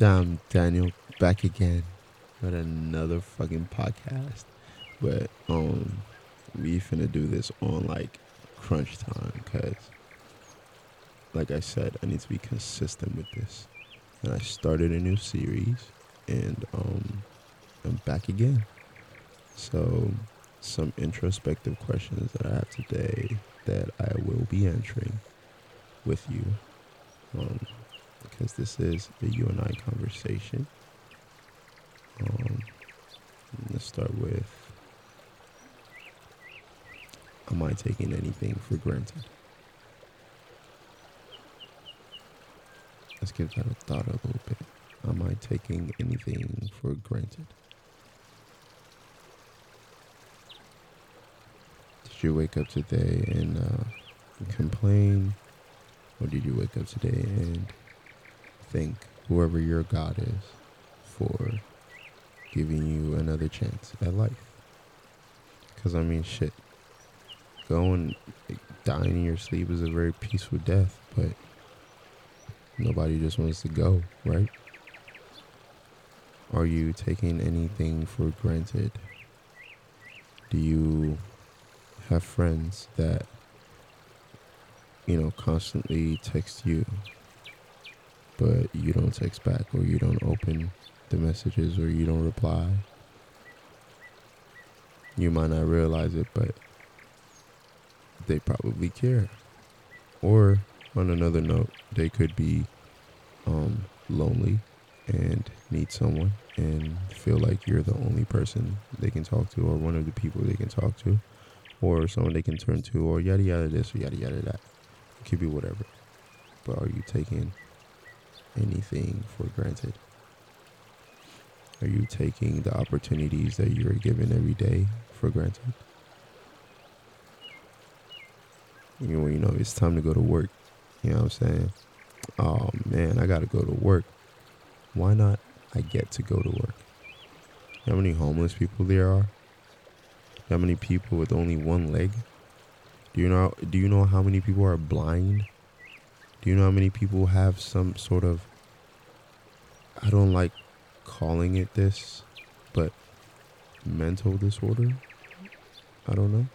Damn, Daniel, back again with another fucking podcast. But um, we finna do this on like crunch time, cause like I said, I need to be consistent with this. And I started a new series, and um, I'm back again. So, some introspective questions that I have today that I will be answering with you. Um, because this is a you and I conversation. Um, let's start with Am I taking anything for granted? Let's give that a thought a little bit. Am I taking anything for granted? Did you wake up today and uh, complain? Or did you wake up today and thank whoever your God is for giving you another chance at life? Because, I mean, shit. Going, dying in your sleep is a very peaceful death, but nobody just wants to go, right? Are you taking anything for granted? Do you have friends that, you know, constantly text you, but you don't text back, or you don't open the messages, or you don't reply? You might not realize it, but they probably care. Or, on another note, they could be um, lonely and need someone and feel like you're the only person they can talk to or one of the people they can talk to or someone they can turn to or yada yada this or yada yada that. It could be whatever. But are you taking anything for granted? Are you taking the opportunities that you are given every day for granted? You know, you know, it's time to go to work. You know what I'm saying? Oh man, I gotta go to work. Why not? I get to go to work. How many homeless people there are? How many people with only one leg? Do you know? Do you know how many people are blind? Do you know how many people have some sort of? I don't like calling it this, but mental disorder. I don't know.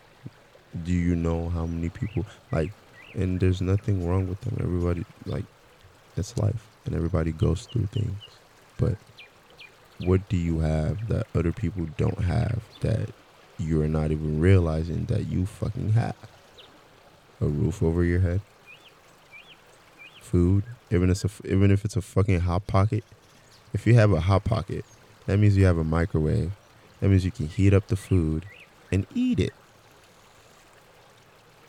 Do you know how many people like? And there's nothing wrong with them. Everybody like, it's life, and everybody goes through things. But what do you have that other people don't have that you're not even realizing that you fucking have? A roof over your head, food, even if it's a, even if it's a fucking hot pocket. If you have a hot pocket, that means you have a microwave. That means you can heat up the food and eat it.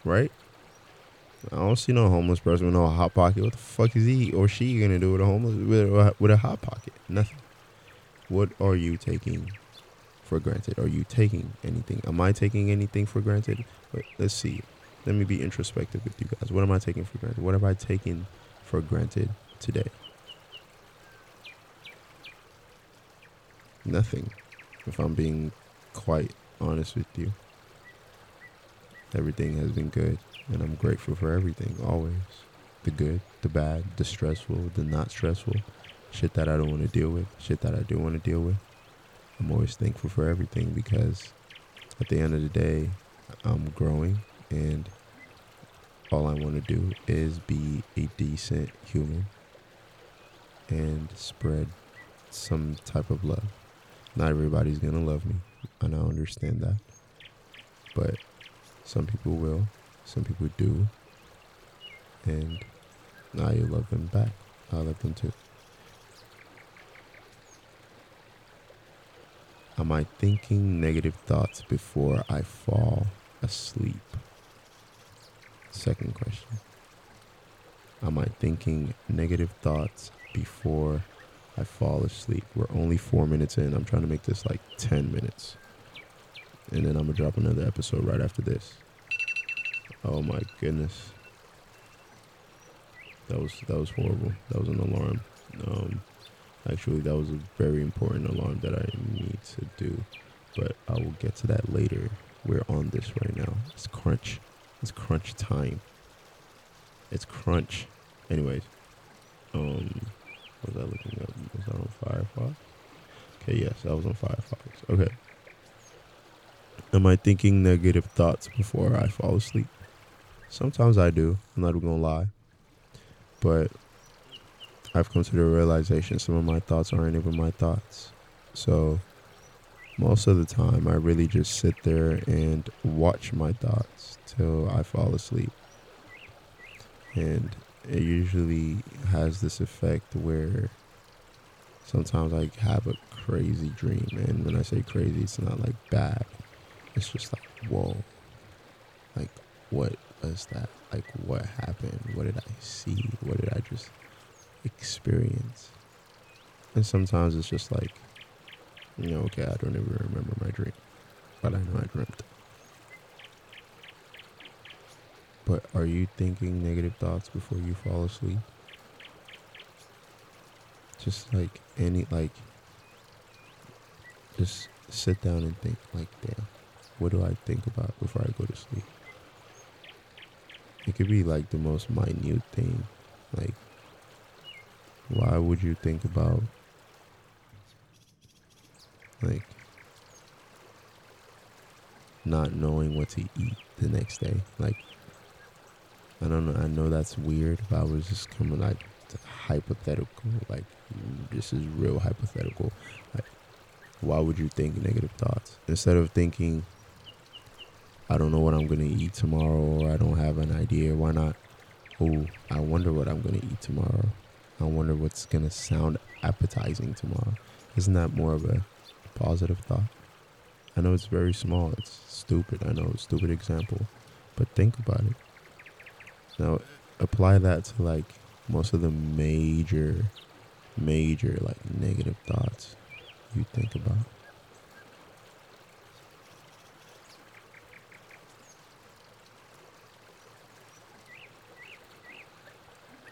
Right? I don't see no homeless person with no hot pocket. What the fuck is he or she gonna do with a homeless with a, with a hot pocket? Nothing. What are you taking for granted? Are you taking anything? Am I taking anything for granted? Wait, let's see. Let me be introspective with you guys. What am I taking for granted? What have I taken for granted today? Nothing. If I'm being quite honest with you. Everything has been good, and I'm grateful for everything always. The good, the bad, the stressful, the not stressful, shit that I don't want to deal with, shit that I do want to deal with. I'm always thankful for everything because at the end of the day, I'm growing and all I want to do is be a decent human and spread some type of love. Not everybody's going to love me, and I understand that. But some people will, some people do, and I love them back. I love them too. Am I thinking negative thoughts before I fall asleep? Second question. Am I thinking negative thoughts before I fall asleep? We're only four minutes in. I'm trying to make this like 10 minutes. And then I'm going to drop another episode right after this. Oh my goodness. That was that was horrible. That was an alarm. Um, Actually, that was a very important alarm that I need to do, but I will get to that later. We're on this right now. It's crunch. It's crunch time. It's crunch. Anyways, um, was I looking up? Was I on Firefox? Okay, yes, I was on Firefox. Okay. Am I thinking negative thoughts before I fall asleep? Sometimes I do. I'm not gonna lie. But I've come to the realization some of my thoughts aren't even my thoughts. So most of the time, I really just sit there and watch my thoughts till I fall asleep. And it usually has this effect where sometimes I have a crazy dream. And when I say crazy, it's not like bad. It's just like, whoa. Like, what was that? Like, what happened? What did I see? What did I just experience? And sometimes it's just like, okay, I don't even remember my dream, but I know I dreamt. But are you thinking negative thoughts before you fall asleep? Just like any, like, just sit down and think, like, damn, what do I think about before I go to sleep? It could be like the most minute thing. Like, why would you think about like not knowing what to eat the next day. Like I don't know. I know that's weird, but I was just coming like hypothetical. Like this is real hypothetical. Like why would you think negative thoughts instead of thinking I don't know what I'm gonna eat tomorrow or I don't have an idea? Why not? Oh, I wonder what I'm gonna eat tomorrow. I wonder what's gonna sound appetizing tomorrow. Isn't that more of a positive thought. I know it's very small, it's stupid. I know, stupid example, but think about it. Now, apply that to like most of the major, major like negative thoughts you think about.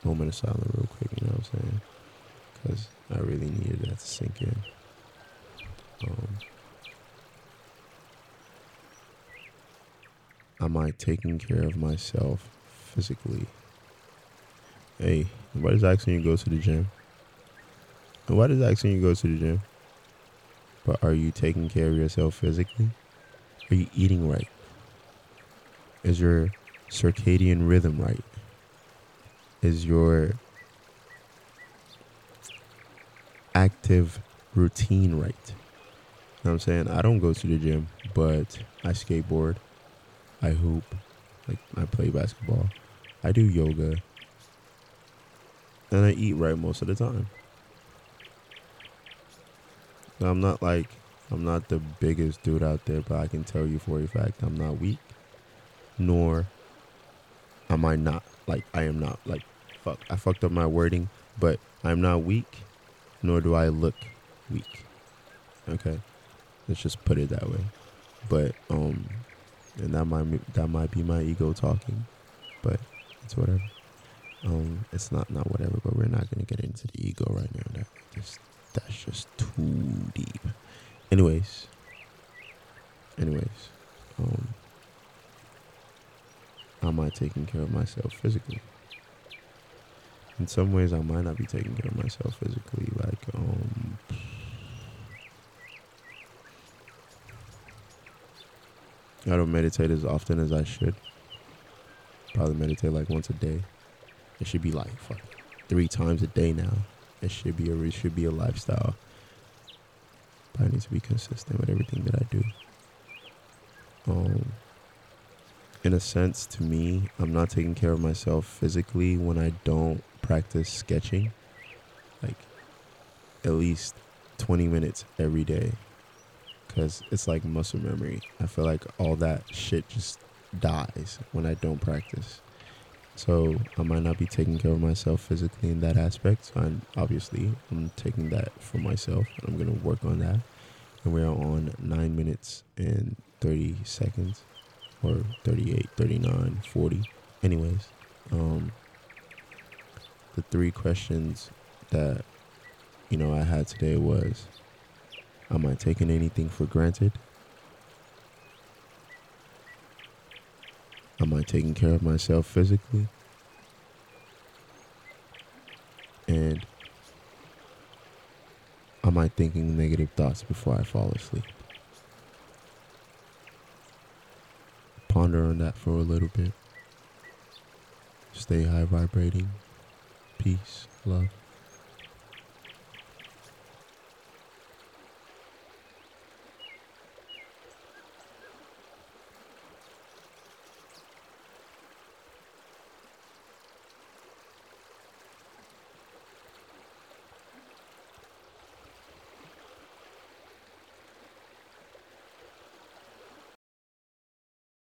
Moment of silence, real quick, you know what I'm saying? Because I really needed that to sink in. Um, am I taking care of myself physically? Hey, nobody's asking you to go to the gym. Nobody's asking you to go to the gym. But are you taking care of yourself physically? Are you eating right? Is your circadian rhythm right? Is your active routine right? Know what I'm saying? I don't go to the gym, but I skateboard, I hoop, like I play basketball, I do yoga, and I eat right most of the time. I'm not like I'm not the biggest dude out there, but I can tell you for a fact I'm not weak, nor am I not like I am not like fuck. I fucked up my wording, but I'm not weak, nor do I look weak. Okay. Let's just put it that way. But um, and that might that might be my ego talking, but it's whatever. Um, it's not not whatever. But we're not gonna get into the ego right now. That just that's just too deep. Anyways, anyways, um, am I taking care of myself physically? In some ways, I might not be taking care of myself physically. Like, um, I don't meditate as often as I should. Probably meditate like once a day. It should be like fuck, three times a day now. It should be a it should be a lifestyle. But I need to be consistent with everything that I do. Um, in a sense, to me, I'm not taking care of myself physically when I don't practice sketching. Like at least 20 minutes every day because it's like muscle memory. I feel like all that shit just dies when I don't practice. So I might not be taking care of myself physically in that aspect. So I'm obviously I'm taking that for myself. I'm gonna work on that. And we're on nine minutes and 30 seconds or 38, 39, 40. Anyways, um, the three questions that, you know, I had today was, Am I taking anything for granted? Am I taking care of myself physically? And am I thinking negative thoughts before I fall asleep? Ponder on that for a little bit. Stay high vibrating. Peace, love.